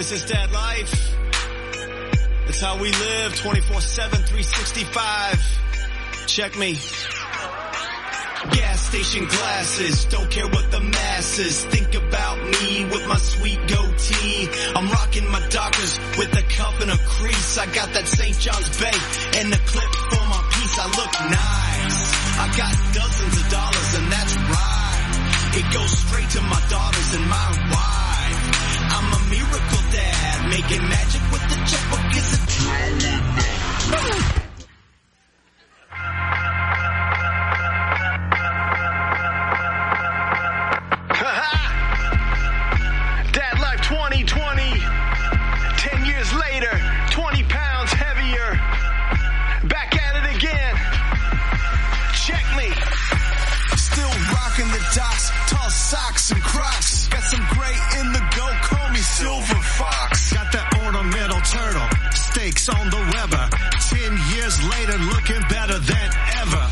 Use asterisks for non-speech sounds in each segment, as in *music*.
This is Dead life. It's how we live 24 7, 365. Check me. Gas station glasses, don't care what the masses think about me with my sweet goatee. I'm rocking my Dockers with a cup and a crease. I got that St. John's Bay and the clip for my piece. I look nice. I got dozens of dollars and that's right. It goes straight to my daughters and my wife. Making magic with the checkbook. It's a Dad later, looking better than ever.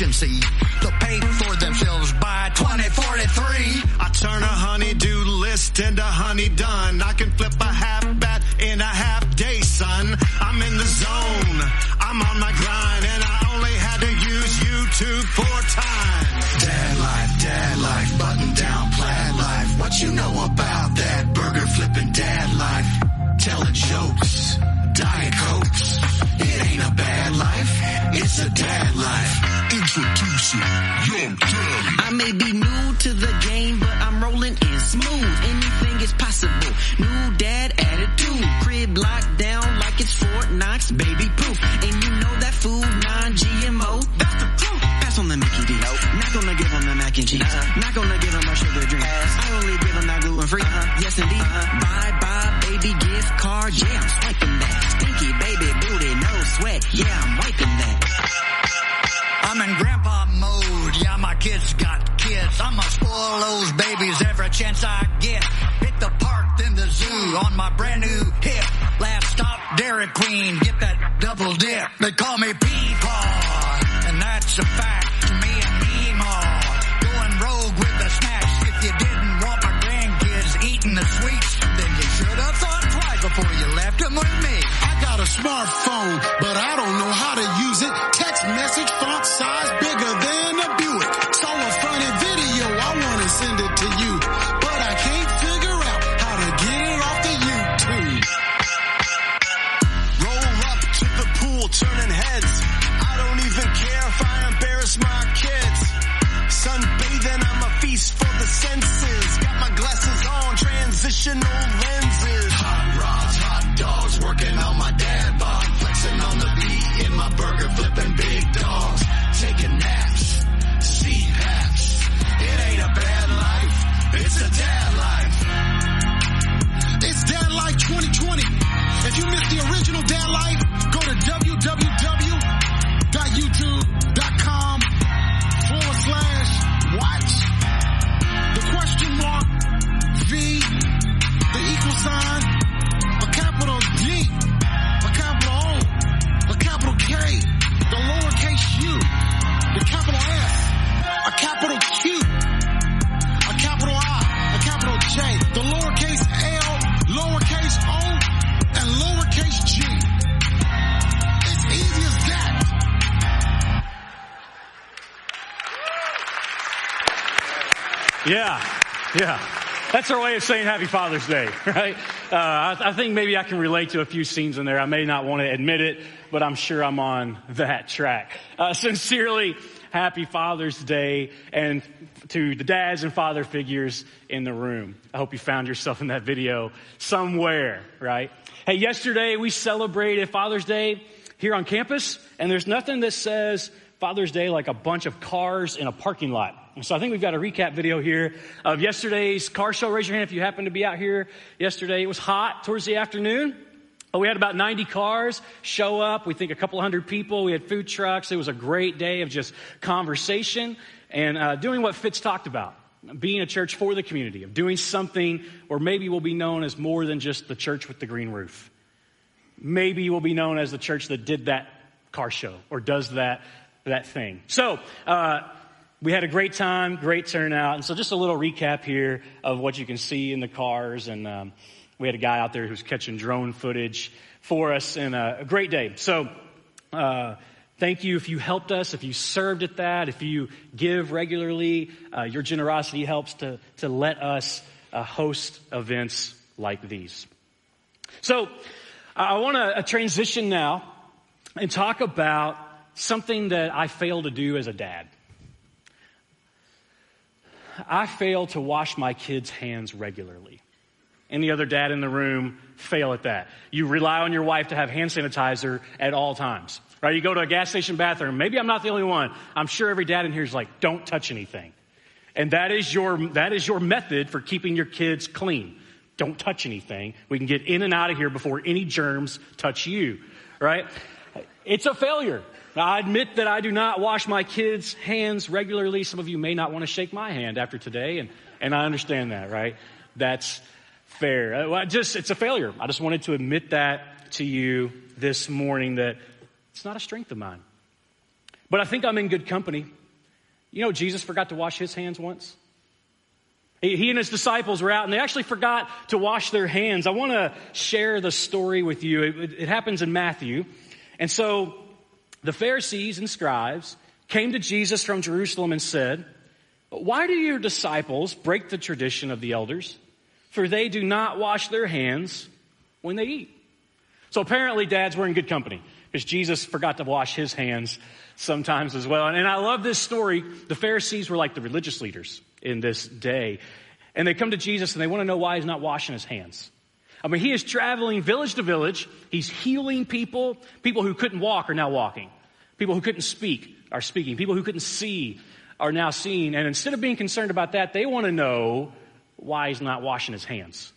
Efficiency. They'll for themselves by 2043. I turn a honeydew list into honey done. I can flip a half bat in a half day, son. I'm in the zone. I'm on my grind and I only had to use YouTube four times. Dad life, dad life, button down plaid life. What you know about that burger flipping dad life? Telling jokes, diet cokes. It ain't a bad life, it's a dad life. Introducing your dad I may be new to the game, but I'm rolling in smooth. Anything is possible. New dad attitude. Crib locked down like it's Fort Knox, baby proof. And you know that food non-GMO. That's the truth. Pass on the Mickey D. Not gonna give him the mac and cheese. Uh-huh. Not gonna give him a sugar drink. I only give him that gluten free. Uh-huh. Yes indeed. Uh-huh. Bye bye baby gift card. Yeah, I'm swiping that. Stinky baby booty, no sweat. Yeah, I'm wiping that. Chance I get. Hit the park, then the zoo on my brand new hip. Last stop, Dairy Queen. Get that double dip. Yeah, yeah. That's our way of saying Happy Father's Day, *laughs* right? Uh, I, I think maybe I can relate to a few scenes in there. I may not want to admit it, but I'm sure I'm on that track. Uh, *laughs* sincerely, Happy Father's Day, and to the dads and father figures in the room. I hope you found yourself in that video somewhere, right? Hey, yesterday we celebrated Father's Day here on campus, and there's nothing that says Father's Day like a bunch of cars in a parking lot. So I think we've got a recap video here of yesterday's car show. Raise your hand if you happen to be out here yesterday. It was hot towards the afternoon. We had about 90 cars show up. We think a couple hundred people. We had food trucks. It was a great day of just conversation and uh, doing what Fitz talked about. Being a church for the community, of doing something or maybe we'll be known as more than just the church with the green roof. Maybe we'll be known as the church that did that car show or does that, that thing. So, uh, we had a great time, great turnout. And so just a little recap here of what you can see in the cars. And um, we had a guy out there who's catching drone footage for us and uh, a great day. So, uh, thank you if you helped us, if you served at that, if you give regularly. Uh, your generosity helps to, to let us uh, host events like these. So, I want to uh, transition now and talk about something that I fail to do as a dad. I fail to wash my kids' hands regularly. Any other dad in the room fail at that. You rely on your wife to have hand sanitizer at all times. Right? You go to a gas station bathroom. Maybe I'm not the only one. I'm sure every dad in here is like, don't touch anything. And that is your, that is your method for keeping your kids clean. Don't touch anything. We can get in and out of here before any germs touch you. Right? It's a failure. Now, I admit that I do not wash my kids' hands regularly. Some of you may not want to shake my hand after today, and, and I understand that, right? That's fair. Uh, well, just, it's a failure. I just wanted to admit that to you this morning that it's not a strength of mine. But I think I'm in good company. You know, Jesus forgot to wash his hands once. He and his disciples were out and they actually forgot to wash their hands. I want to share the story with you. It, it, happens in Matthew. And so the Pharisees and scribes came to Jesus from Jerusalem and said, Why do your disciples break the tradition of the elders? For they do not wash their hands when they eat. So apparently, dads were in good company because Jesus forgot to wash his hands sometimes as well. And I love this story. The Pharisees were like the religious leaders in this day. And they come to Jesus and they want to know why he's not washing his hands. I mean, he is traveling village to village. He's healing people. People who couldn't walk are now walking. People who couldn't speak are speaking. People who couldn't see are now seeing. And instead of being concerned about that, they want to know why he's not washing his hands.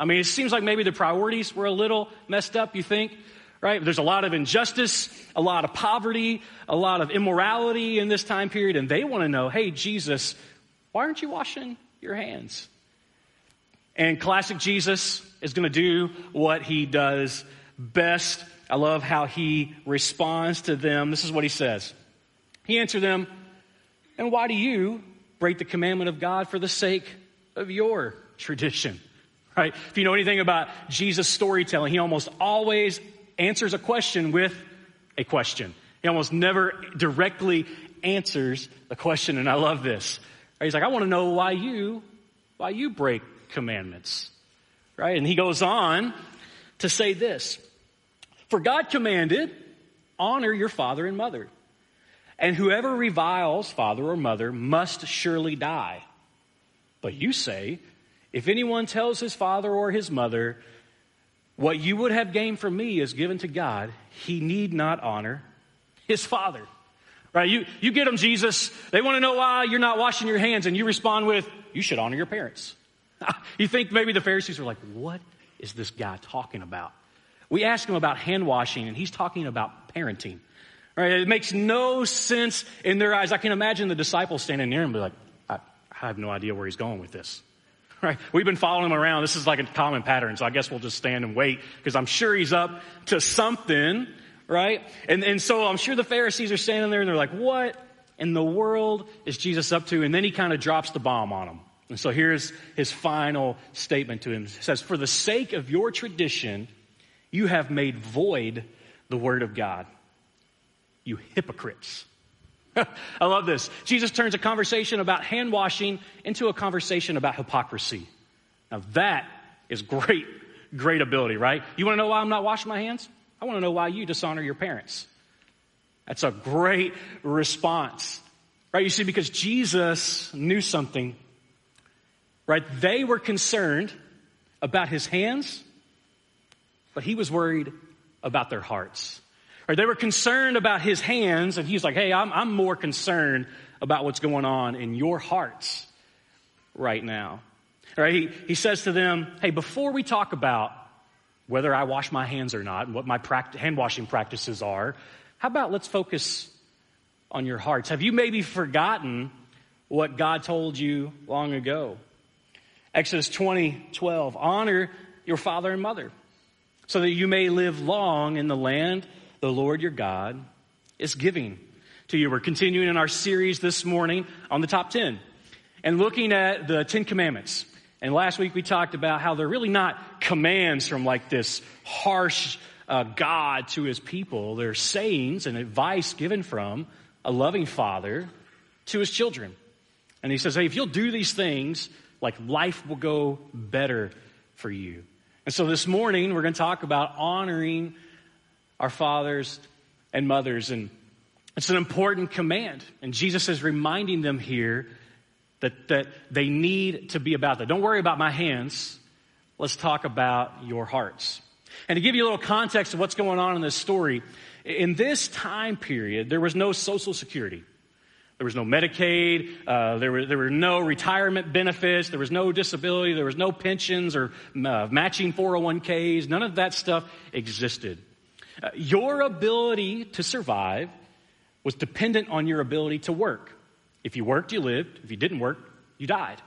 I mean, it seems like maybe the priorities were a little messed up, you think? Right? There's a lot of injustice, a lot of poverty, a lot of immorality in this time period, and they want to know, hey, Jesus, why aren't you washing your hands? And classic Jesus is going to do what he does best. I love how he responds to them. This is what he says. He answered them, And why do you break the commandment of God for the sake of your tradition? *laughs* Right? If you know anything about Jesus' storytelling, he almost always answers a question with a question. He almost never directly answers the question, and I love this. He's like, I want to know why you, why you break commandments. Right? And he goes on to say this For God commanded, honor your father and mother. And whoever reviles father or mother must surely die. But you say, if anyone tells his father or his mother, what you would have gained from me is given to God, he need not honor his father. Right? You, you get them, Jesus. They want to know why you're not washing your hands, and you respond with, you should honor your parents. *laughs* you think maybe the Pharisees are like, what is this guy talking about? We ask him about hand washing, and he's talking about parenting. Right? It makes no sense in their eyes. I can imagine the disciples standing near him and be like, I, I have no idea where he's going with this. *laughs* Right? We've been following him around. This is like a common pattern, so I guess we'll just stand and wait because I'm sure he's up to something, right? And, and so I'm sure the Pharisees are standing there and they're like, what in the world is Jesus up to? And then he kind of drops the bomb on them. And so here's his final statement to him. He says, For the sake of your tradition, you have made void the word of God. You hypocrites. *laughs* I love this. Jesus turns a conversation about hand washing into a conversation about hypocrisy. Now that is great, great ability, right? You want to know why I'm not washing my hands? I want to know why you dishonor your parents. That's a great response, right? You see, because Jesus knew something Right? They were concerned about his hands, but he was worried about their hearts. Or they were concerned about his hands, and he's like, hey, I'm, I'm more concerned about what's going on in your hearts right now. Right, he, he says to them, hey, before we talk about whether I wash my hands or not and what my hand washing practices are, how about let's focus on your hearts? Have you maybe forgotten what God told you long ago? Exodus 20, 12, honor your father and mother so that you may live long in the land the Lord your God is giving to you. We're continuing in our series this morning on the top 10 and looking at the Ten Commandments. And last week we talked about how they're really not commands from like this harsh uh, God to his people. They're sayings and advice given from a loving father to his children. And he says, hey, if you'll do these things, like life will go better for you. And so this morning we're going to talk about honoring our fathers and mothers. And it's an important command. And Jesus is reminding them here that, that they need to be about that. Don't worry about my hands. Let's talk about your hearts. And to give you a little context of what's going on in this story, in this time period, there was no Social Security. There was no Medicaid. Uh, there, were, there were no retirement benefits. There was no disability. There was no pensions or uh, matching 401ks. None of that stuff existed. Uh, your ability to survive was dependent on your ability to work. If you worked, you lived. If you didn't work, you died.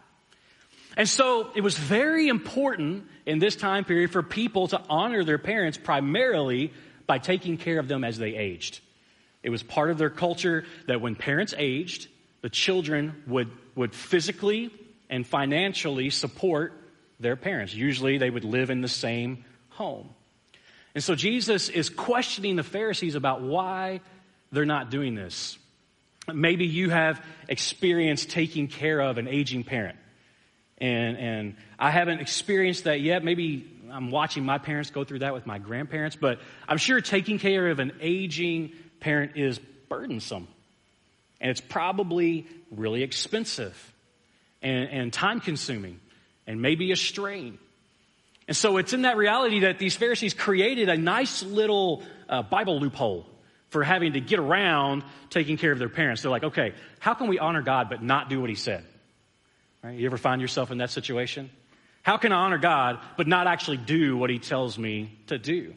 And so it was very important in this time period for people to honor their parents primarily by taking care of them as they aged. It was part of their culture that when parents aged, the children would, would physically and financially support their parents. Usually they would live in the same home. And so Jesus is questioning the Pharisees about why they're not doing this. Maybe you have experienced taking care of an aging parent. And, and I haven't experienced that yet. Maybe I'm watching my parents go through that with my grandparents, but I'm sure taking care of an aging parent is burdensome. And it's probably really expensive and, and time consuming and maybe a strain. And so it's in that reality that these Pharisees created a nice little uh, Bible loophole for having to get around taking care of their parents. They're like, okay, how can we honor God but not do what he said? Right? You ever find yourself in that situation? How can I honor God but not actually do what he tells me to do?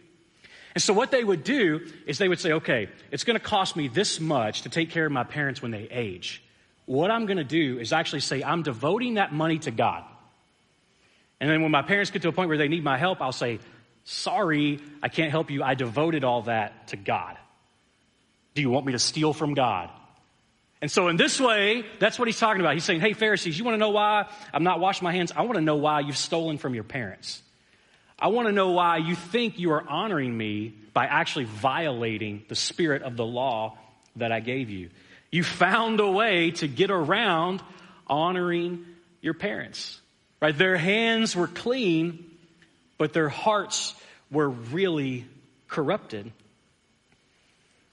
And so what they would do is they would say, okay, it's going to cost me this much to take care of my parents when they age. What I'm going to do is actually say, I'm devoting that money to God. And then when my parents get to a point where they need my help, I'll say, Sorry, I can't help you. I devoted all that to God. Do you want me to steal from God? And so, in this way, that's what he's talking about. He's saying, Hey, Pharisees, you want to know why I'm not washing my hands? I want to know why you've stolen from your parents. I want to know why you think you are honoring me by actually violating the spirit of the law that I gave you. You found a way to get around honoring your parents. Right? Their hands were clean, but their hearts were really corrupted.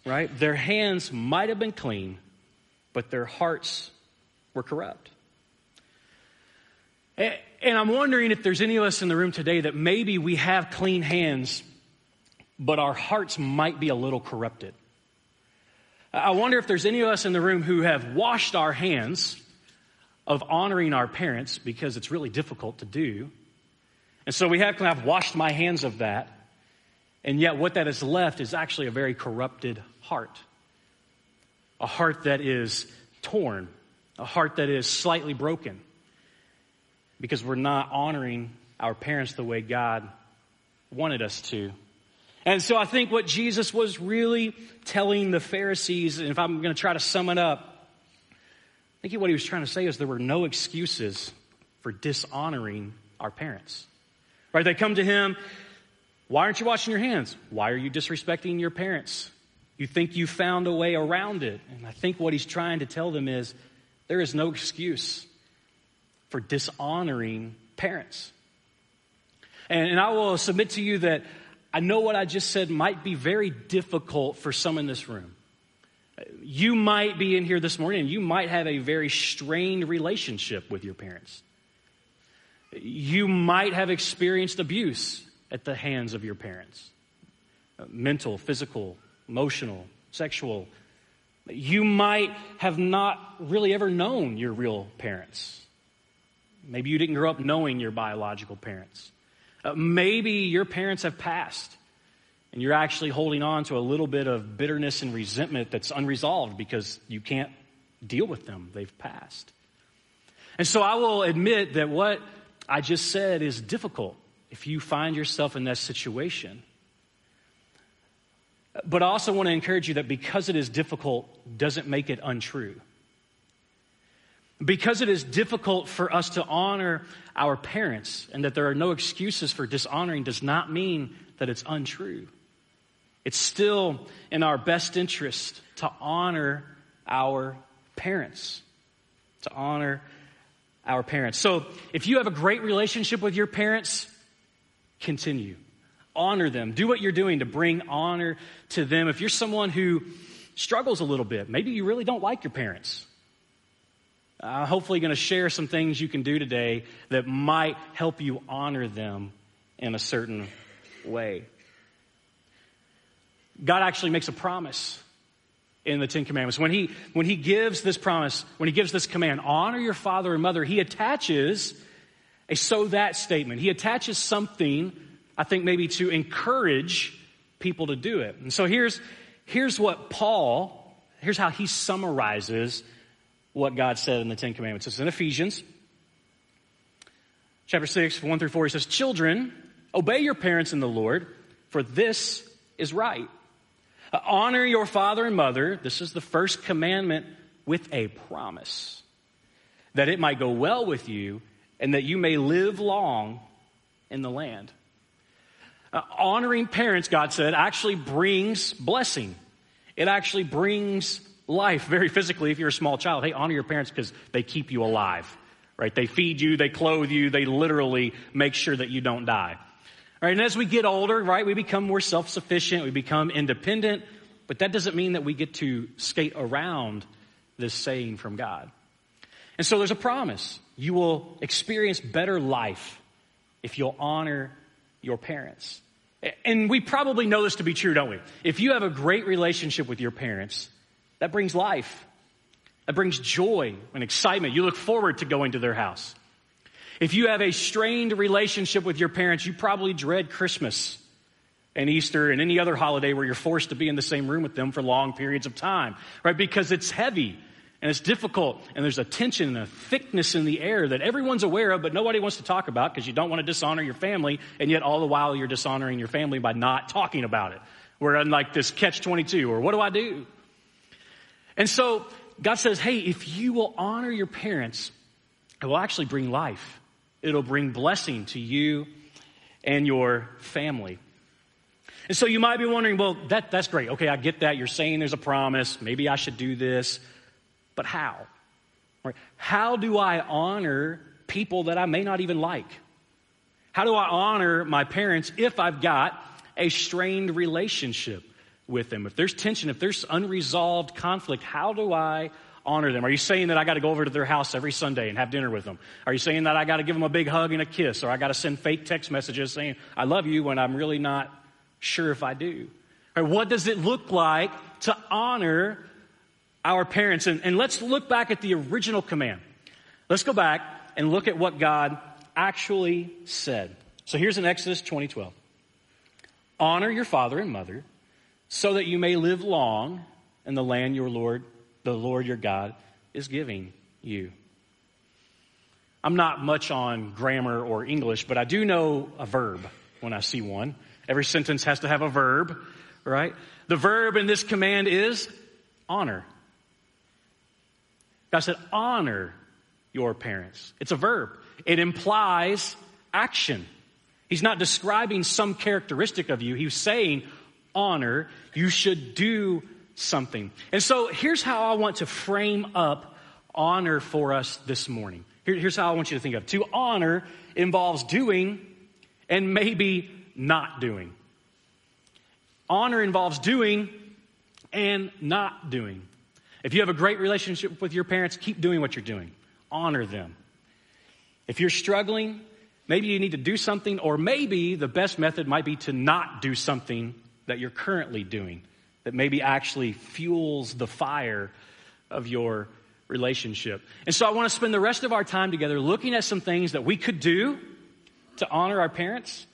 Right? Their hands might have been clean, but their hearts were corrupt. Eh, And I'm wondering if there's any of us in the room today that maybe we have clean hands, but our hearts might be a little corrupted. I wonder if there's any of us in the room who have washed our hands of honoring our parents because it's really difficult to do. And so we have, I've washed my hands of that. And yet what that has left is actually a very corrupted heart. A heart that is torn. A heart that is slightly broken. Because we're not honoring our parents the way God wanted us to. And so I think what Jesus was really telling the Pharisees, and if I'm going to try to sum it up, I think what he was trying to say is there were no excuses for dishonoring our parents. Right? They come to him, why aren't you washing your hands? Why are you disrespecting your parents? You think you found a way around it. And I think what he's trying to tell them is there is no excuse for dishonoring parents. And, and I will submit to you that I know what I just said might be very difficult for some in this room. You might be in here this morning and you might have a very strained relationship with your parents. You might have experienced abuse at the hands of your parents mental, physical, emotional, sexual. You might have not really ever known your real parents. Maybe you didn't grow up knowing your biological parents. Uh, maybe your parents have passed and you're actually holding on to a little bit of bitterness and resentment that's unresolved because you can't deal with them. They've passed. And so I will admit that what I just said is difficult if you find yourself in that situation. But I also want to encourage you that because it is difficult doesn't make it untrue. Because it is difficult for us to honor our parents and that there are no excuses for dishonoring does not mean that it's untrue. It's still in our best interest to honor our parents. To honor our parents. So if you have a great relationship with your parents, continue. Honor them. Do what you're doing to bring honor to them. If you're someone who struggles a little bit, maybe you really don't like your parents. I'm hopefully going to share some things you can do today that might help you honor them in a certain way. God actually makes a promise in the Ten Commandments. When he, when he gives this promise, when he gives this command, honor your father and mother, he attaches a so that statement. He attaches something, I think maybe to encourage people to do it. And so here's, here's what Paul, here's how he summarizes what God said in the Ten Commandments. It's in Ephesians chapter 6, 1 through 4. He says, Children, obey your parents in the Lord, for this is right. Honor your father and mother. This is the first commandment with a promise that it might go well with you and that you may live long in the land. Uh, honoring parents, God said, actually brings blessing. It actually brings life very physically if you're a small child. Hey, honor your parents because they keep you alive, right? They feed you, they clothe you, they literally make sure that you don't die. All right, and as we get older, right, we become more self sufficient, we become independent, but that doesn't mean that we get to skate around this saying from God. And so there's a promise. You will experience better life if you'll honor your parents. And we probably know this to be true, don't we? If you have a great relationship with your parents, that brings life. That brings joy and excitement. You look forward to going to their house. If you have a strained relationship with your parents, you probably dread Christmas and Easter and any other holiday where you're forced to be in the same room with them for long periods of time, right? Because it's heavy and it's difficult and there's a tension and a thickness in the air that everyone's aware of, but nobody wants to talk about because you don't want to dishonor your family, and yet all the while you're dishonoring your family by not talking about it. We're in like this catch 22, or what do I do? And so God says, hey, if you will honor your parents, it will actually bring life. It'll bring blessing to you and your family. And so you might be wondering, well, that, that's great. Okay, I get that. You're saying there's a promise. Maybe I should do this. But how? Right? How do I honor people that I may not even like? How do I honor my parents if I've got a strained relationship with them? If there's tension, if there's unresolved conflict, how do I honor them? Are you saying that I got to go over to their house every Sunday and have dinner with them? Are you saying that I got to give them a big hug and a kiss? Or I got to send fake text messages saying, I love you when I'm really not sure if I do? Or what does it look like to honor our parents? And, and let's look back at the original command. Let's go back and look at what God actually said. So here's in Exodus 2012. Honor your father and mother so that you may live long in the land your Lord the Lord your God is giving you. I'm not much on grammar or English, but I do know a verb when I see one. Every sentence has to have a verb, right? The verb in this command is honor. God said, honor your parents. It's a verb. It implies action. He's not describing some characteristic of you. He's saying, honor. You should do something. And so here's how I want to frame up honor for us this morning. Here, here's how I want you to think of it. To honor involves doing and maybe not doing. Honor involves doing and not doing. If you have a great relationship with your parents, keep doing what you're doing. Honor them. If you're struggling, maybe you need to do something, or maybe the best method might be to not do something that you're currently doing that maybe actually fuels the fire of your relationship. And so I want to spend the rest of our time together looking at some things that we could do to honor our parents,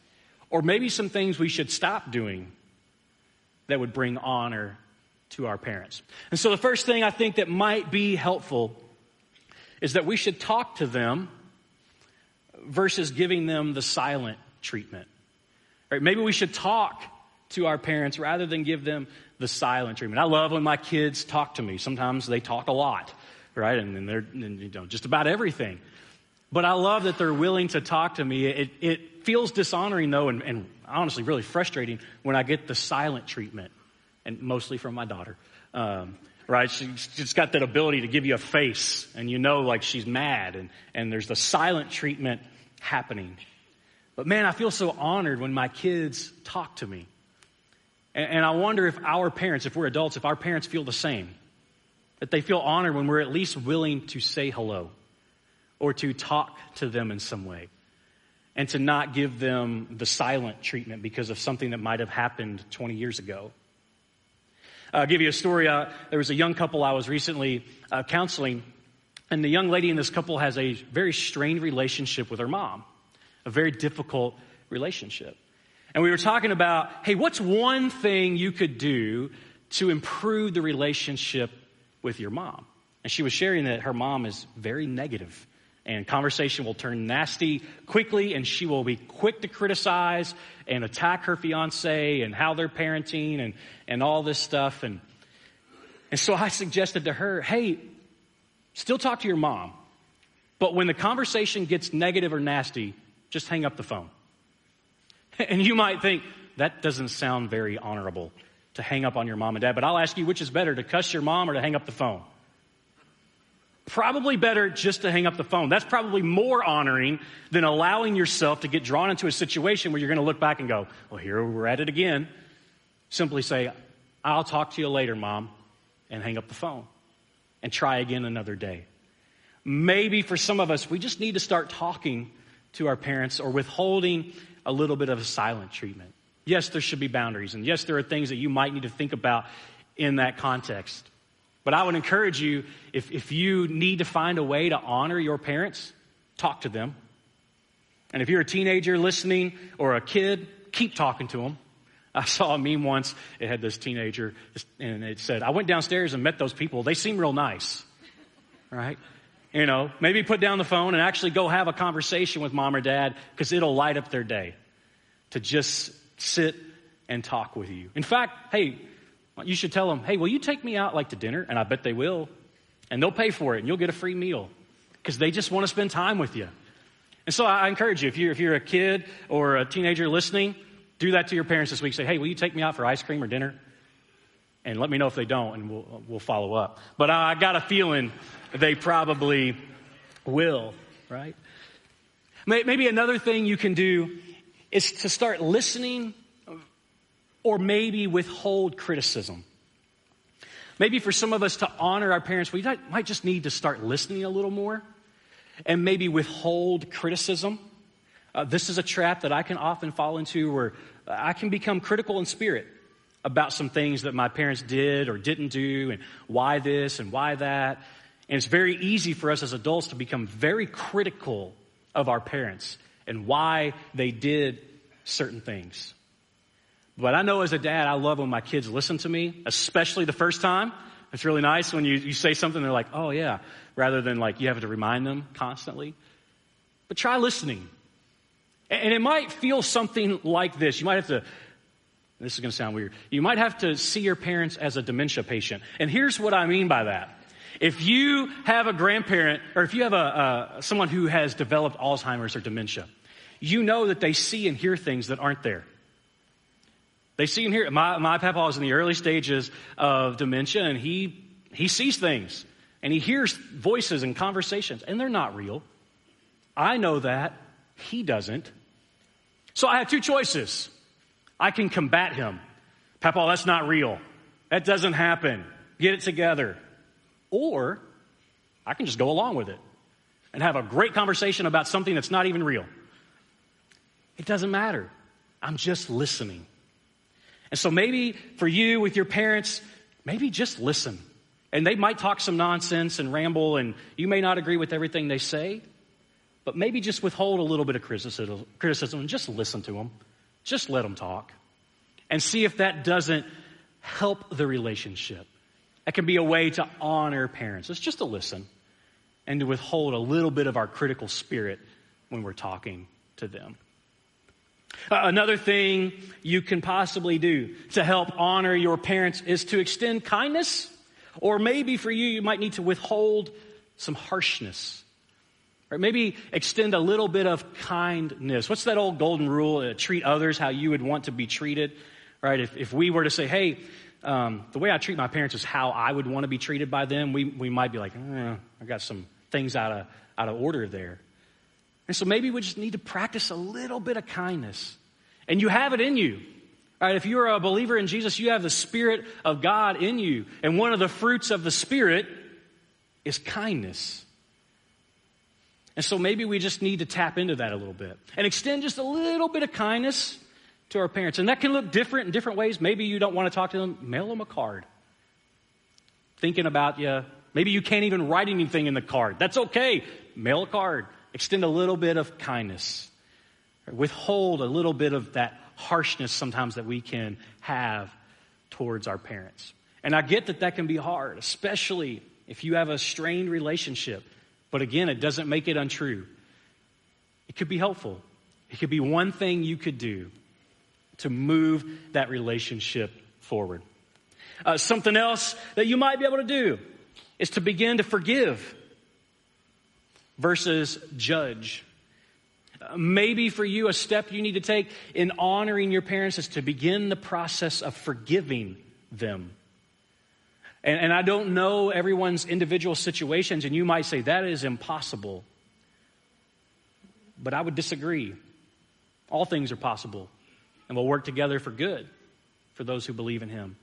or maybe some things we should stop doing that would bring honor to our parents. And so the first thing I think that might be helpful is that we should talk to them versus giving them the silent treatment. Right? Maybe we should talk to our parents rather than give them the silent treatment. I love when my kids talk to me. Sometimes they talk a lot, right? And, and they're and, you know just about everything. But I love that they're willing to talk to me. It, it feels dishonoring though, and, and honestly really frustrating when I get the silent treatment, and mostly from my daughter. Um, right? She's just got that ability to give you a face, and you know, like she's mad, and, and there's the silent treatment happening. But man, I feel so honored when my kids talk to me. And, and I wonder if our parents, if we're adults, if our parents feel the same. That they feel honored when we're at least willing to say hello or to talk to them in some way and to not give them the silent treatment because of something that might have happened 20 years ago. I'll give you a story. Uh, there was a young couple I was recently uh, counseling, and the young lady in this couple has a very strained relationship with her mom, a very difficult relationship. And we were talking about, hey, what's one thing you could do to improve the relationship with your mom? And she was sharing that her mom is very negative and conversation will turn nasty quickly and she will be quick to criticize and attack her fiance and how they're parenting and, and all this stuff. And, and so I suggested to her, hey, still talk to your mom, but when the conversation gets negative or nasty, just hang up the phone. *laughs* And you might think, that doesn't sound very honorable to hang up on your mom and dad, but I'll ask you which is better, to cuss your mom or to hang up the phone? Probably better just to hang up the phone. That's probably more honoring than allowing yourself to get drawn into a situation where you're going to look back and go, well, here we're at it again. Simply say, I'll talk to you later, mom, and hang up the phone and try again another day. Maybe for some of us, we just need to start talking to our parents or withholding a little bit of a silent treatment. Yes, there should be boundaries, and yes, there are things that you might need to think about in that context. But I would encourage you, if, if you need to find a way to honor your parents, talk to them. And if you're a teenager listening or a kid, keep talking to them. I saw a meme once. It had this teenager, and it said, I went downstairs and met those people. They seem real nice. Right? You know, maybe put down the phone and actually go have a conversation with mom or dad because it'll light up their day to just sit and talk with you. In fact, hey, you should tell them, hey, will you take me out like to dinner? And I bet they will. And they'll pay for it and you'll get a free meal because they just want to spend time with you. And so I encourage you, if you're, if you're a kid or a teenager listening, do that to your parents this week. Say, hey, will you take me out for ice cream or dinner? And let me know if they don't and we'll, we'll follow up. But I got a feeling they probably will, right? Maybe another thing you can do is to start listening or maybe withhold criticism. Maybe for some of us to honor our parents, we might just need to start listening a little more and maybe withhold criticism. Uh, this is a trap that I can often fall into where I can become critical in spirit about some things that my parents did or didn't do and why this and why that. And it's very easy for us as adults to become very critical of our parents and why they did certain things. But I know as a dad, I love when my kids listen to me, especially the first time. It's really nice when you, you say something, they're like, oh yeah, rather than like you have to remind them constantly. But try listening. And it might feel something like this. You might have to, this is going to sound weird. You might have to see your parents as a dementia patient. And here's what I mean by that. If you have a grandparent, or if you have a, a someone who has developed Alzheimer's or dementia, you know that they see and hear things that aren't there. They see and hear. My, my papa is in the early stages of dementia, and he, he sees things, and he hears voices and conversations, and they're not real. I know that. He doesn't. So I have two choices. I can combat him. Papa, that's not real. That doesn't happen. Get it together. Or I can just go along with it and have a great conversation about something that's not even real. It doesn't matter. I'm just listening. And so maybe for you with your parents, maybe just listen. And they might talk some nonsense and ramble, and you may not agree with everything they say, but maybe just withhold a little bit of criticism, and just listen to them. Just let them talk. And see if that doesn't help the relationship. That can be a way to honor parents. It's just to listen and to withhold a little bit of our critical spirit when we're talking to them. Uh, another thing you can possibly do to help honor your parents is to extend kindness, or maybe for you, you might need to withhold some harshness. Maybe extend a little bit of kindness. What's that old golden rule? Uh, treat others how you would want to be treated, right? If, if we were to say, hey, um, the way I treat my parents is how I would want to be treated by them, we, we might be like, eh, I got some things out of, out of order there. And so maybe we just need to practice a little bit of kindness. And you have it in you. Right? If you're a believer in Jesus, you have the Spirit of God in you. And one of the fruits of the Spirit is kindness. And so maybe we just need to tap into that a little bit and extend just a little bit of kindness to our parents. And that can look different in different ways. Maybe you don't want to talk to them, mail them a card. Thinking about you. Maybe you can't even write anything in the card. That's okay. Mail a card. Extend a little bit of kindness. Withhold a little bit of that harshness sometimes that we can have towards our parents. And I get that that can be hard, especially if you have a strained relationship. But again, it doesn't make it untrue. It could be helpful. It could be one thing you could do to move that relationship forward. Uh, something else that you might be able to do is to begin to forgive versus judge. Maybe for you, a step you need to take in honoring your parents is to begin the process of forgiving them. And, and, I don't know everyone's individual situations, and you might say that is impossible. But I would disagree. All things are possible and will work together for good for those who believe in Him.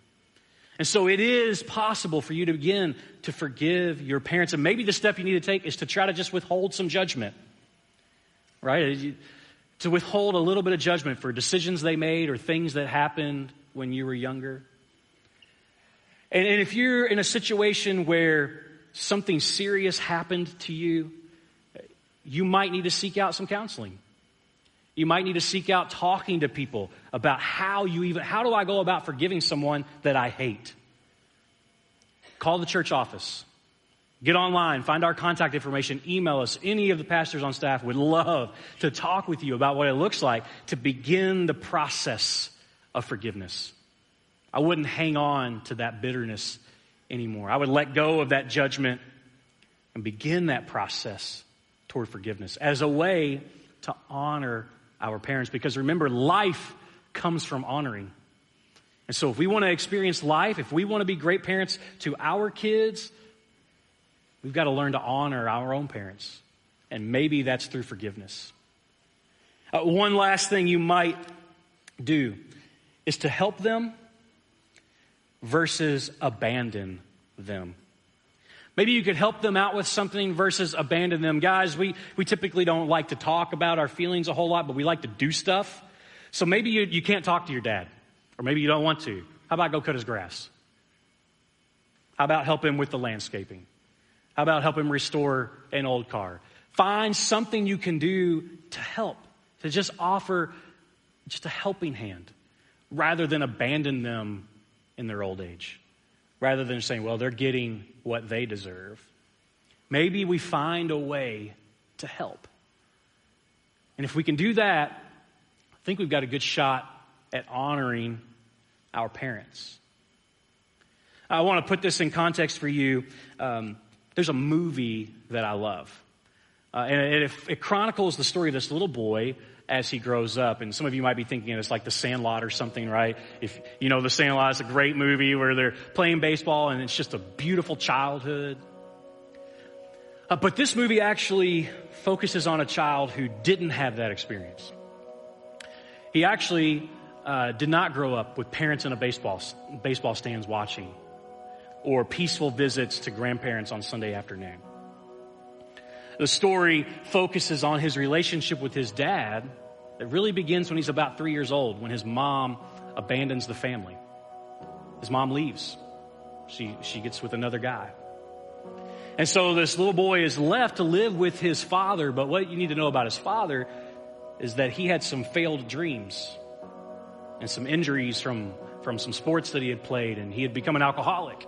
And so it is possible for you to begin to forgive your parents. And maybe the step you need to take is to try to just withhold some judgment, right? To withhold a little bit of judgment for decisions they made or things that happened when you were younger. And, and if you're in a situation where something serious happened to you, you might need to seek out some counseling. You might need to seek out talking to people about how you even, how do I go about forgiving someone that I hate? Call the church office. Get online, find our contact information, email us. Any of the pastors on staff would love to talk with you about what it looks like to begin the process of forgiveness. I wouldn't hang on to that bitterness anymore. I would let go of that judgment and begin that process toward forgiveness as a way to honor our parents. Because remember, life comes from honoring. And so, if we want to experience life, if we want to be great parents to our kids, we've got to learn to honor our own parents. And maybe that's through forgiveness. Uh, one last thing you might do is to help them versus abandon them. Maybe you could help them out with something versus abandon them. Guys, we, we typically don't like to talk about our feelings a whole lot, but we like to do stuff. So maybe you, you can't talk to your dad, or maybe you don't want to. How about go cut his grass? How about help him with the landscaping? How about help him restore an old car? Find something you can do to help, to just offer just a helping hand rather than abandon them in their old age rather than saying, well, they're getting what they deserve. Maybe we find a way to help. And if we can do that, I think we've got a good shot at honoring our parents. I want to put this in context for you. Um, there's a movie that I love. Uh, and it, it, chronicles the story of this little boy as he grows up. And some of you might be thinking it's like The Sandlot or something, right? If you know The Sandlot is a great movie where they're playing baseball and it's just a beautiful childhood. Uh, but this movie actually focuses on a child who didn't have that experience. He actually uh, did not grow up with parents in a baseball baseball stands watching, or peaceful visits to grandparents on Sunday afternoon. The story focuses on his relationship with his dad. It really begins when he's about three years old, when his mom abandons the family. His mom leaves. She, she gets with another guy. And so this little boy is left to live with his father, but what you need to know about his father is that he had some failed dreams and some injuries from, from some sports that he had played, and he had become an alcoholic.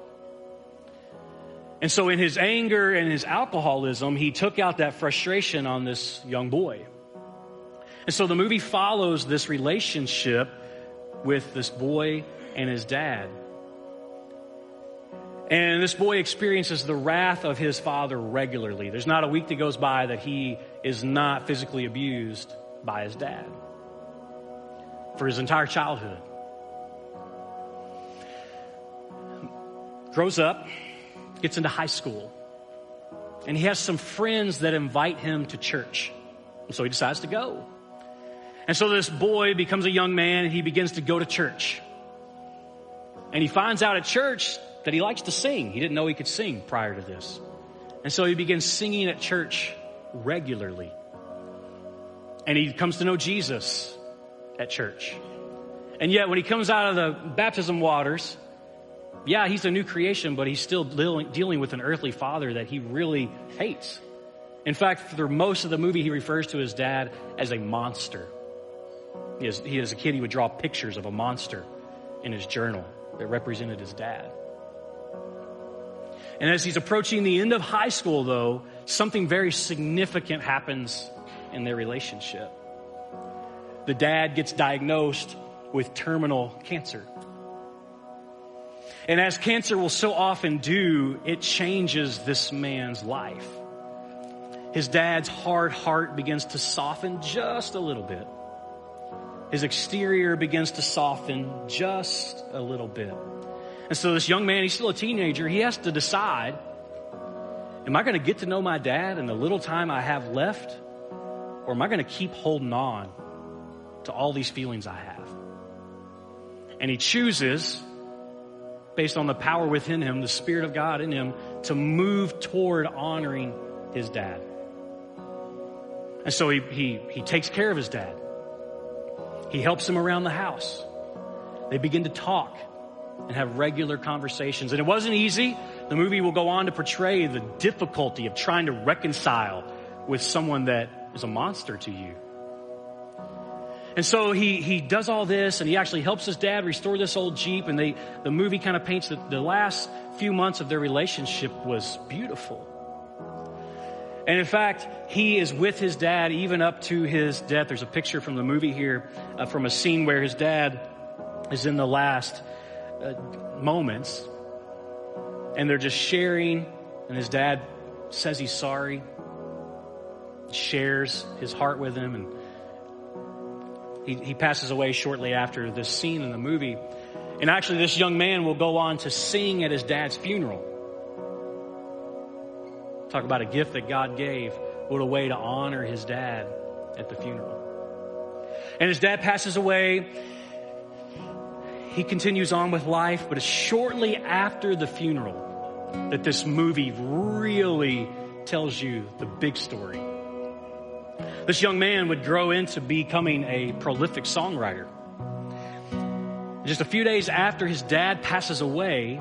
And so in his anger and his alcoholism, he took out that frustration on this young boy. And so the movie follows this relationship with this boy and his dad. And this boy experiences the wrath of his father regularly. There's not a week that goes by that he is not physically abused by his dad for his entire childhood. Grows up, gets into high school, and he has some friends that invite him to church. And so he decides to go. And so this boy becomes a young man and he begins to go to church. And he finds out at church that he likes to sing. He didn't know he could sing prior to this. And so he begins singing at church regularly. And he comes to know Jesus at church. And yet, when he comes out of the baptism waters, yeah, he's a new creation, but he's still dealing with an earthly father that he really hates. In fact, for most of the movie, he refers to his dad as a monster. He, as, he, as a kid, he would draw pictures of a monster in his journal that represented his dad. And as he's approaching the end of high school, though, something very significant happens in their relationship. The dad gets diagnosed with terminal cancer. And as cancer will so often do, it changes this man's life. His dad's hard heart begins to soften just a little bit. His exterior begins to soften just a little bit. And so this young man, he's still a teenager, he has to decide, am I going to get to know my dad in the little time I have left? Or am I going to keep holding on to all these feelings I have? And he chooses, based on the power within him, the Spirit of God in him, to move toward honoring his dad. And so he, he, he takes care of his dad. He helps him around the house. They begin to talk and have regular conversations. And it wasn't easy. The movie will go on to portray the difficulty of trying to reconcile with someone that is a monster to you. And so he, he does all this and he actually helps his dad restore this old Jeep. And they, the movie kind of paints that the last few months of their relationship was beautiful. And in fact, he is with his dad even up to his death. There's a picture from the movie here uh, from a scene where his dad is in the last uh, moments and they're just sharing and his dad says he's sorry shares his heart with him and he, he passes away shortly after this scene in the movie and actually this young man will go on to sing at his dad's funeral Talk about a gift that God gave. What a way to honor his dad at the funeral. And his dad passes away. He continues on with life, but it's shortly after the funeral that this movie really tells you the big story. This young man would grow into becoming a prolific songwriter. Just a few days after his dad passes away,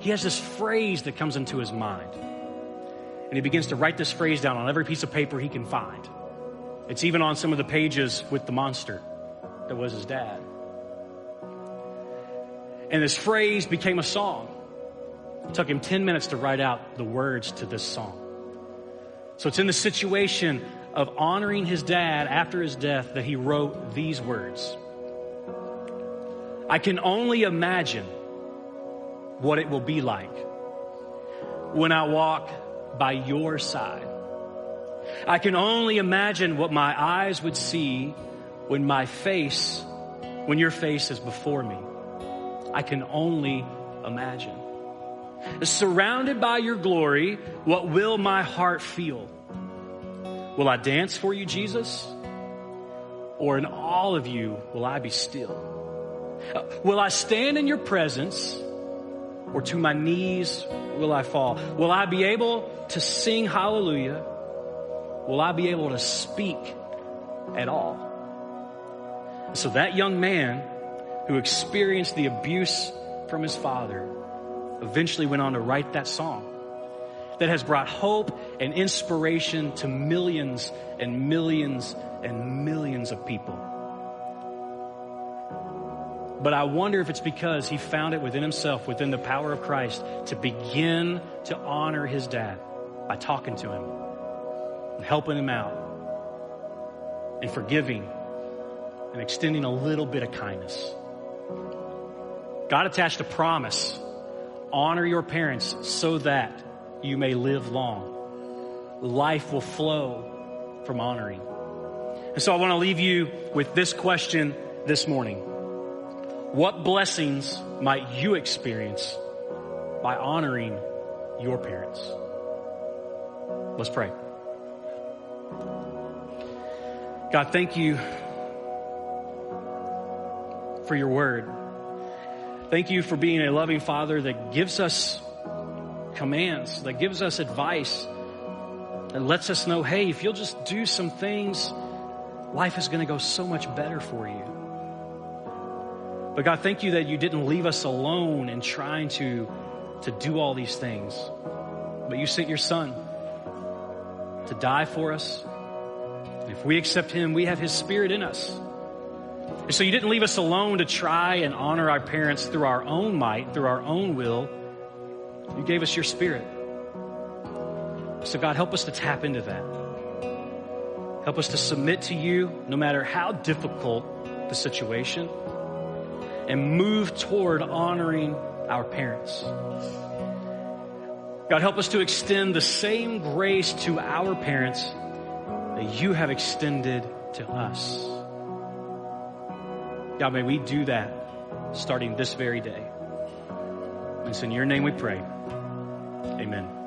he has this phrase that comes into his mind. And he begins to write this phrase down on every piece of paper he can find. It's even on some of the pages with the monster that was his dad. And this phrase became a song. It took him 10 minutes to write out the words to this song. So it's in the situation of honoring his dad after his death that he wrote these words. I can only imagine what it will be like when I walk by your side. I can only imagine what my eyes would see when my face, when your face is before me. I can only imagine. Surrounded by your glory, what will my heart feel? Will I dance for you, Jesus? Or in all of you will I be still? Uh, will I stand in your presence? or to my knees will I fall? Will I be able to sing hallelujah? Will I be able to speak at all? So that young man who experienced the abuse from his father, eventually went on to write that song that has brought hope and inspiration to millions and millions and millions of people. But I wonder if it's because he found it within himself, within the power of Christ, to begin to honor his dad by talking to him and helping him out and forgiving and extending a little bit of kindness. God attached a promise honor your parents so that you may live long. Life will flow from honoring. And so I want to leave you with this question this morning. What blessings might you experience by honoring your parents? Let's pray. God, thank you for your word. Thank you for being a loving father that gives us commands, that gives us advice, that lets us know, hey, if you'll just do some things, life is going to go so much better for you. But God, thank you that you didn't leave us alone in trying to, to do all these things. But you sent your son to die for us. If we accept him, we have his spirit in us. And so you didn't leave us alone to try and honor our parents through our own might, through our own will. You gave us your spirit. So God, help us to tap into that. Help us to submit to you no matter how difficult the situation and move toward honoring our parents. God, help us to extend the same grace to our parents that you have extended to us. God, may we do that starting this very day. And it's in your name we pray. Amen.